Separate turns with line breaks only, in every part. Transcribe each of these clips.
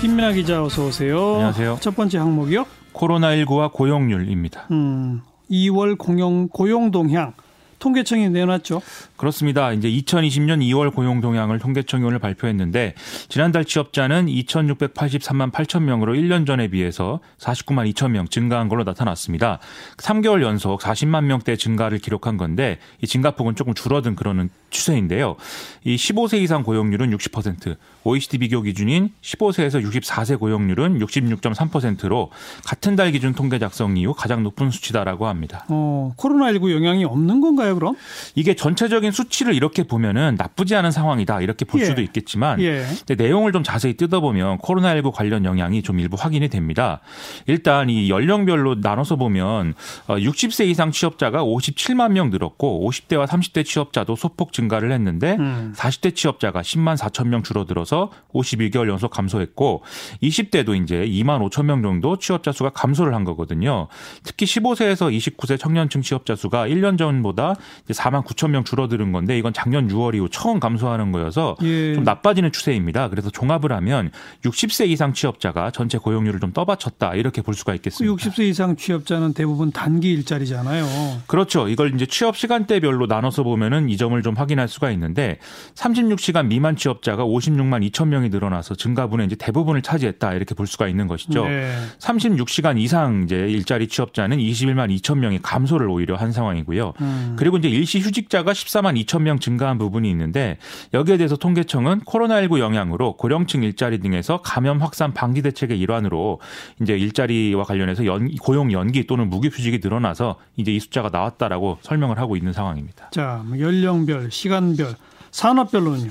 김민아 기자 어서 오세요.
안녕하세요.
첫 번째 항목이요.
코로나19와 고용률입니다.
음, 2월 공용 고용 동향 통계청이 내놨죠.
그렇습니다. 이제 2020년 2월 고용 동향을 통계청이 오늘 발표했는데 지난달 취업자는 2,683만 8천 명으로 1년 전에 비해서 49만 2천 명 증가한 걸로 나타났습니다. 3개월 연속 40만 명대 증가를 기록한 건데 이 증가폭은 조금 줄어든 그러는 추세인데요. 이 15세 이상 고용률은 60%, OECD 비교 기준인 15세에서 64세 고용률은 66.3%로 같은 달 기준 통계 작성 이후 가장 높은 수치다라고 합니다.
어, 코로나19 영향이 없는 건가요, 그럼?
이게 전체적인 수치를 이렇게 보면은 나쁘지 않은 상황이다 이렇게 볼
예.
수도 있겠지만
예.
근데 내용을 좀 자세히 뜯어보면 코로나19 관련 영향이 좀 일부 확인이 됩니다. 일단 이 연령별로 나눠서 보면 60세 이상 취업자가 57만 명 늘었고 50대와 30대 취업자도 소폭 증 가를 했는데
음.
40대 취업자가 10만 4천 명 줄어들어서 51개월 연속 감소했고 20대도 이제 2만 5천 명 정도 취업자 수가 감소를 한 거거든요. 특히 15세에서 29세 청년층 취업자 수가 1년 전보다 이제 4만 9천 명 줄어드는 건데 이건 작년 6월 이후 처음 감소하는 거여서
예.
좀 나빠지는 추세입니다. 그래서 종합을 하면 60세 이상 취업자가 전체 고용률을 좀 떠받쳤다 이렇게 볼 수가 있겠습니다.
60세 이상 취업자는 대부분 단기 일자리잖아요.
그렇죠. 이걸 이제 취업 시간대별로 나눠서 보면은 이 점을 좀 확인 할 수가 있는데 36시간 미만 취업자가 56만 2천 명이 늘어나서 증가분의 이제 대부분을 차지했다 이렇게 볼 수가 있는 것이죠.
네.
36시간 이상 이제 일자리 취업자는 21만 2천 명이 감소를 오히려 한 상황이고요.
음.
그리고 이제 일시 휴직자가 14만 2천 명 증가한 부분이 있는데 여기에 대해서 통계청은 코로나19 영향으로 고령층 일자리 등에서 감염 확산 방지 대책의 일환으로 이제 일자리와 관련해서 연, 고용 연기 또는 무급휴직이 늘어나서 이제 이 숫자가 나왔다라고 설명을 하고 있는 상황입니다.
자, 뭐 연령별, 시간별, 산업별로는요.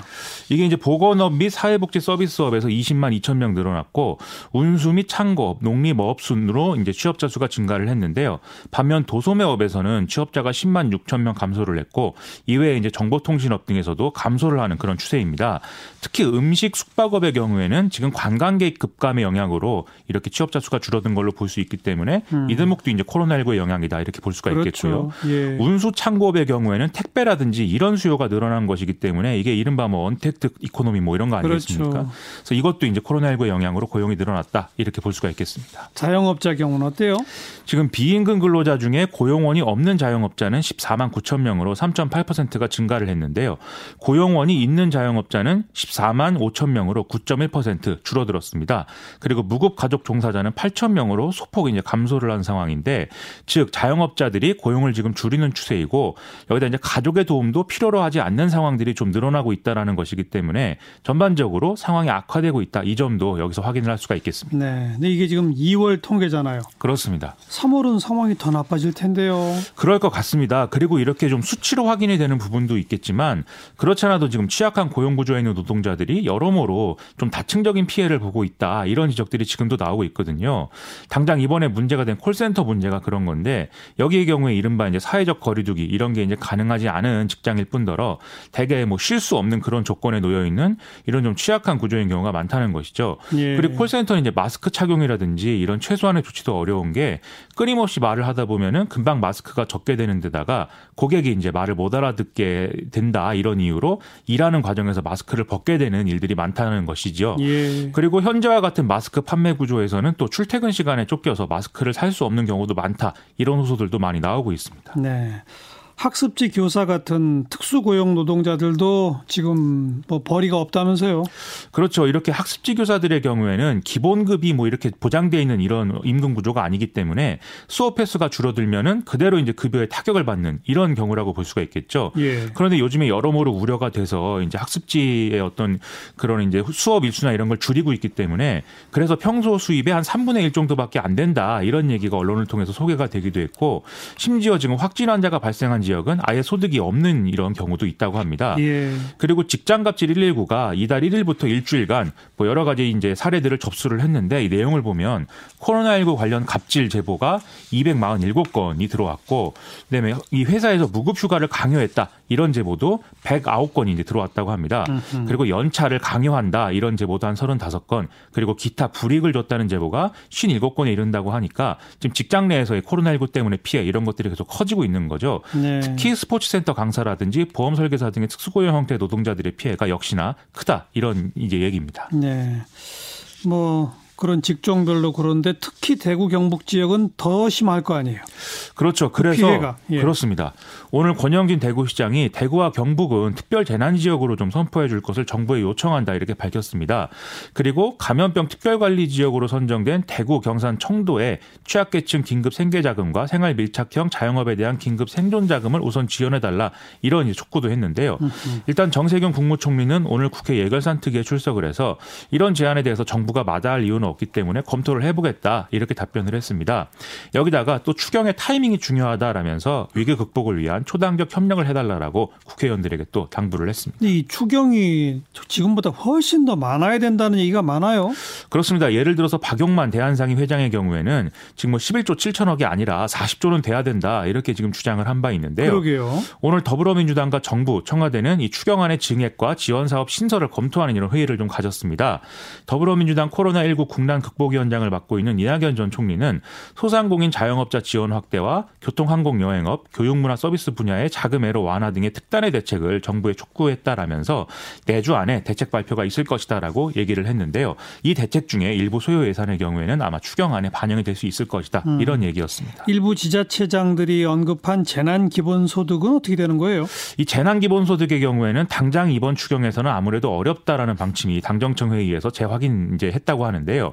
이게 이제 보건업 및 사회복지 서비스업에서 20만 2천 명 늘어났고 운수 및 창고업, 농림업 순으로 이제 취업자 수가 증가를 했는데요. 반면 도소매업에서는 취업자가 10만 6천 명 감소를 했고 이외에 이제 정보통신업 등에서도 감소를 하는 그런 추세입니다. 특히 음식 숙박업의 경우에는 지금 관광객 급감의 영향으로 이렇게 취업자 수가 줄어든 걸로 볼 수 있기 때문에 이 대목도 이제 코로나19의 영향이다 이렇게 볼 수가 있겠고요.
그렇죠. 예.
운수 창고업의 경우에는 택배라든지 이런 수요가 늘어난 것이기 때문에 이게 이른바 뭐 untact economy 뭐 이런 거 아니겠습니까?
그렇죠.
그래서 이것도 이제 코로나19의 영향으로 고용이 늘어났다 이렇게 볼 수가 있겠습니다.
자영업자 경우는 어때요?
지금 비임금 근로자 중에 고용원이 없는 자영업자는 14만 9천 명으로 3.8%가 증가를 했는데요. 고용원이 있는 자영업자는 14만 5천 명으로 9.1% 줄어들었습니다. 그리고 무급 가족 종사자는 8천 명으로 소폭 이제 감소를 한 상황인데 즉 자영업자들이 고용을 지금 줄이는 추세이고 여기다 이제 가족의 도움도 필요로 하지 않는 상황들이 좀 늘어나고 있다라는 것이기 때문에 전반적으로 상황이 악화되고 있다. 이 점도 여기서 확인을 할 수가 있겠습니다.
네. 근데 이게 지금 2월 통계잖아요.
그렇습니다.
3월은 상황이 더 나빠질 텐데요.
그럴 것 같습니다. 그리고 이렇게 좀 수치로 확인이 되는 부분도 있겠지만 그렇지 않아도 지금 취약한 고용 구조에 있는 노동자들이 여러모로 좀 다층적인 피해를 보고 있다. 이런 지적들이 지금도 나오고 있거든요. 당장 이번에 문제가 된 콜센터 문제가 그런 건데 여기의 경우에 이른바 이제 사회적 거리두기 이런 게 이제 가능하지 않은 직장일 뿐더러 대개 뭐 쉴 수 없는 그런 조건에 놓여 있는 이런 좀 취약한 구조인 경우가 많다는 것이죠.
예.
그리고 콜센터는 이제 마스크 착용이라든지 이런 최소한의 조치도 어려운 게 끊임없이 말을 하다 보면은 금방 마스크가 적게 되는 데다가 고객이 이제 말을 못 알아듣게 된다 이런 이유로 일하는 과정에서 마스크를 벗게 되는 일들이 많다는 것이죠.
예.
그리고 현재와 같은 마스크 판매 구조에서는 또 출퇴근 시간에 쫓겨서 마스크를 살 수 없는 경우도 많다. 이런 호소들도 많이 나오고 있습니다.
네. 학습지 교사 같은 특수고용 노동자들도 지금 뭐 벌이가 없다면서요?
그렇죠. 이렇게 학습지 교사들의 경우에는 기본급이 뭐 이렇게 보장되어 있는 이런 임금 구조가 아니기 때문에 수업 횟수가 줄어들면은 그대로 이제 급여에 타격을 받는 이런 경우라고 볼 수가 있겠죠.
예.
그런데 요즘에 여러모로 우려가 돼서 이제 학습지의 어떤 그런 이제 수업 일수나 이런 걸 줄이고 있기 때문에 그래서 평소 수입의 한 3분의 1 정도밖에 안 된다 이런 얘기가 언론을 통해서 소개가 되기도 했고 심지어 지금 확진 환자가 발생한 지역은 아예 소득이 없는 이런 경우도 있다고 합니다.
예.
그리고 직장 갑질 119가 이달 1일부터 일주일간 뭐 여러 가지 이제 사례들을 접수를 했는데 이 내용을 보면 코로나19 관련 갑질 제보가 247건이 들어왔고 그다음에 이 회사에서 무급 휴가를 강요했다 이런 제보도 109건이 이제 들어왔다고 합니다.
음흠.
그리고 연차를 강요한다 이런 제보도 한 35건 그리고 기타 불이익을 줬다는 제보가 57건에 이른다고 하니까 지금 직장 내에서의 코로나19 때문에 피해 이런 것들이 계속 커지고 있는 거죠.
네.
특히 스포츠센터 강사라든지 보험 설계사 등의 특수고용 형태 노동자들의 피해가 역시나 크다 이런 이제 얘기입니다.
네. 뭐 그런 직종별로 그런데 특히 대구 경북 지역은 더 심할 거 아니에요.
그렇죠.
그
그래서
피해가, 예.
그렇습니다. 오늘 권영진 대구시장이 대구와 경북은 특별 재난 지역으로 좀 선포해 줄 것을 정부에 요청한다 이렇게 밝혔습니다. 그리고 감염병 특별관리 지역으로 선정된 대구, 경산, 청도에 취약계층 긴급 생계자금과 생활 밀착형 자영업에 대한 긴급 생존 자금을 우선 지원해 달라 이런 촉구도 했는데요. 일단 정세균 국무총리는 오늘 국회 예결산 특위에 출석을 해서 이런 제안에 대해서 정부가 마다할 이유는 없기 때문에 검토를 해보겠다 이렇게 답변을 했습니다. 여기다가 또 추경의 타이밍이 중요하다라면서 위기 극복을 위한 초당적 협력을 해달라라고 국회의원들에게 또 당부를 했습니다.
이 추경이 지금보다 훨씬 더 많아야 된다는 얘기가 많아요.
그렇습니다. 예를 들어서 박용만 대한상인 회장의 경우에는 지금 뭐 11조 7천억이 아니라 40조는 돼야 된다 이렇게 지금 주장을 한 바 있는데요.
그러게요.
오늘 더불어민주당과 정부, 청와대는 이 추경안의 증액과 지원 사업 신설을 검토하는 이런 회의를 좀 가졌습니다. 더불어민주당 코로나19 국난 극복위원장을 맡고 있는 이낙연 전 총리는 소상공인 자영업자 지원 확대와 교통항공여행업, 교육문화 서비스 분야의 자금애로 완화 등의 특단의 대책을 정부에 촉구했다라면서 내주 안에 대책 발표가 있을 것이다라고 얘기를 했는데요. 이 대책 중에 일부 소요 예산의 경우에는 아마 추경안에 반영이 될 수 있을 것이다 이런 얘기였습니다.
일부 지자체장들이 언급한 재난 기본소득은 어떻게 되는 거예요?
이 재난기본소득의 경우에는 당장 이번 추경에서는 아무래도 어렵다라는 방침이 당정청 회의에서 재확인 이제 했다고 하는데요.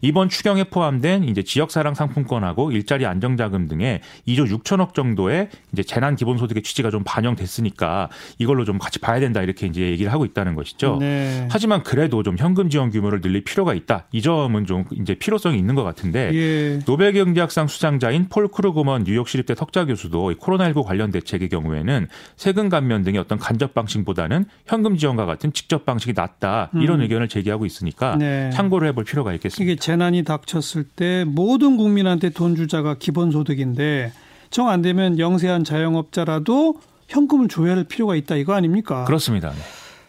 이번 추경에 포함된 이제 지역사랑 상품권하고 일자리 안정자금 등의 2조 6천억 정도의 이제 재난 기본소득의 취지가 좀 반영됐으니까 이걸로 좀 같이 봐야 된다 이렇게 이제 얘기를 하고 있다는 것이죠.
네.
하지만 그래도 좀 현금 지원 규모를 늘릴 필요가 있다. 이 점은 좀 이제 필요성이 있는 것 같은데
예.
노벨 경제학상 수상자인 폴 크루그먼 뉴욕 시립대 석좌 교수도 이 코로나19 관련 대책의 경우에는 세금 감면 등의 어떤 간접 방식보다는 현금 지원과 같은 직접 방식이 낫다 이런
음.
의견을 제기하고 있으니까
네.
참고를 해볼 필요가 있겠습니다.
이게 재난이 닥쳤을 때 모든 국민한테 돈 주자가 기본소득인데 정 안 되면 영세한 자영업자라도 현금을 줘야 할 필요가 있다 이거 아닙니까?
그렇습니다. 네.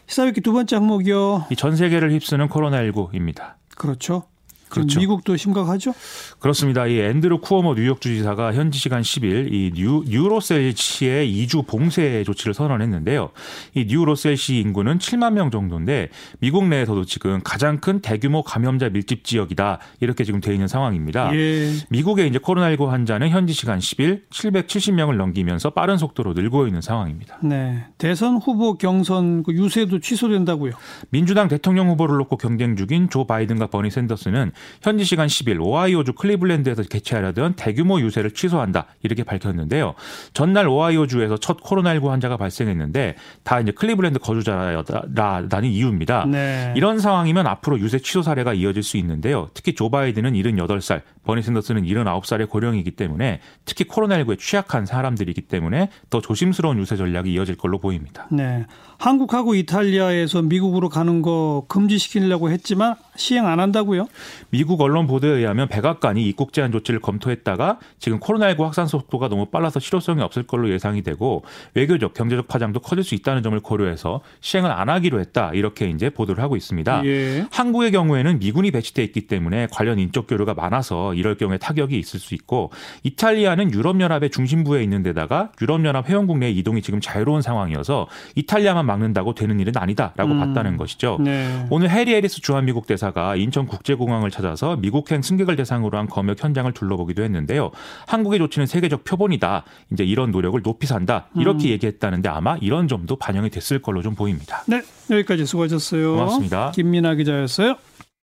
시사회기 두 번째 항목이요.
이 전 세계를 휩쓰는 코로나19입니다.
그렇죠.
그렇죠.
미국도 심각하죠.
그렇습니다. 이 앤드루 쿠오모 뉴욕 주지사가 현지 시간 10일 이 뉴, 뉴로셀시의 2주 봉쇄 조치를 선언했는데요. 이 뉴로셀시 인구는 7만 명 정도인데 미국 내에서도 지금 가장 큰 대규모 감염자 밀집 지역이다. 이렇게 지금 돼 있는 상황입니다.
예.
미국의 이제 코로나19 환자는 현지 시간 10일 770명을 넘기면서 빠른 속도로 늘고 있는 상황입니다.
네. 대선 후보 경선 그 유세도 취소된다고요.
민주당 대통령 후보를 놓고 경쟁 중인 조 바이든과 버니 샌더스는 현지 시간 10일 오하이오주 클리블랜드에서 개최하려던 대규모 유세를 취소한다 이렇게 밝혔는데요. 전날 오하이오주에서 첫 코로나19 환자가 발생했는데 다 이제 클리블랜드 거주자라는 이유입니다.
네.
이런 상황이면 앞으로 유세 취소 사례가 이어질 수 있는데요. 특히 조 바이든은 78살, 버니 샌더스는 79살의 고령이기 때문에 특히 코로나19에 취약한 사람들이기 때문에 더 조심스러운 유세 전략이 이어질 걸로 보입니다.
네. 한국하고 이탈리아에서 미국으로 가는 거 금지시키려고 했지만 시행 안 한다고요?
미국 언론 보도에 의하면 백악관이 입국 제한 조치를 검토했다가 지금 코로나19 확산 속도가 너무 빨라서 실효성이 없을 걸로 예상이 되고 외교적, 경제적 파장도 커질 수 있다는 점을 고려해서 시행을 안 하기로 했다. 이렇게 이제 보도를 하고 있습니다.
예.
한국의 경우에는 미군이 배치돼 있기 때문에 관련 인적 교류가 많아서 이럴 경우에 타격이 있을 수 있고 이탈리아는 유럽연합의 중심부에 있는 데다가 유럽연합 회원국 내 이동이 지금 자유로운 상황이어서 이탈리아만 막는다고 되는 일은 아니다라고
음.
봤다는 것이죠.
네.
오늘 해리 해리스 주한미국 대사가 인천국제공항을 찾아서 미국행 승객을 대상으로 한 검역 현장을 둘러보기도 했는데요. 한국의 조치는 세계적 표본이다. 이제 이런 노력을 높이 산다. 이렇게
음.
얘기했다는데 아마 이런 점도 반영이 됐을 걸로 좀 보입니다.
네. 여기까지 수고하셨어요.
고맙습니다.
김민아 기자였어요.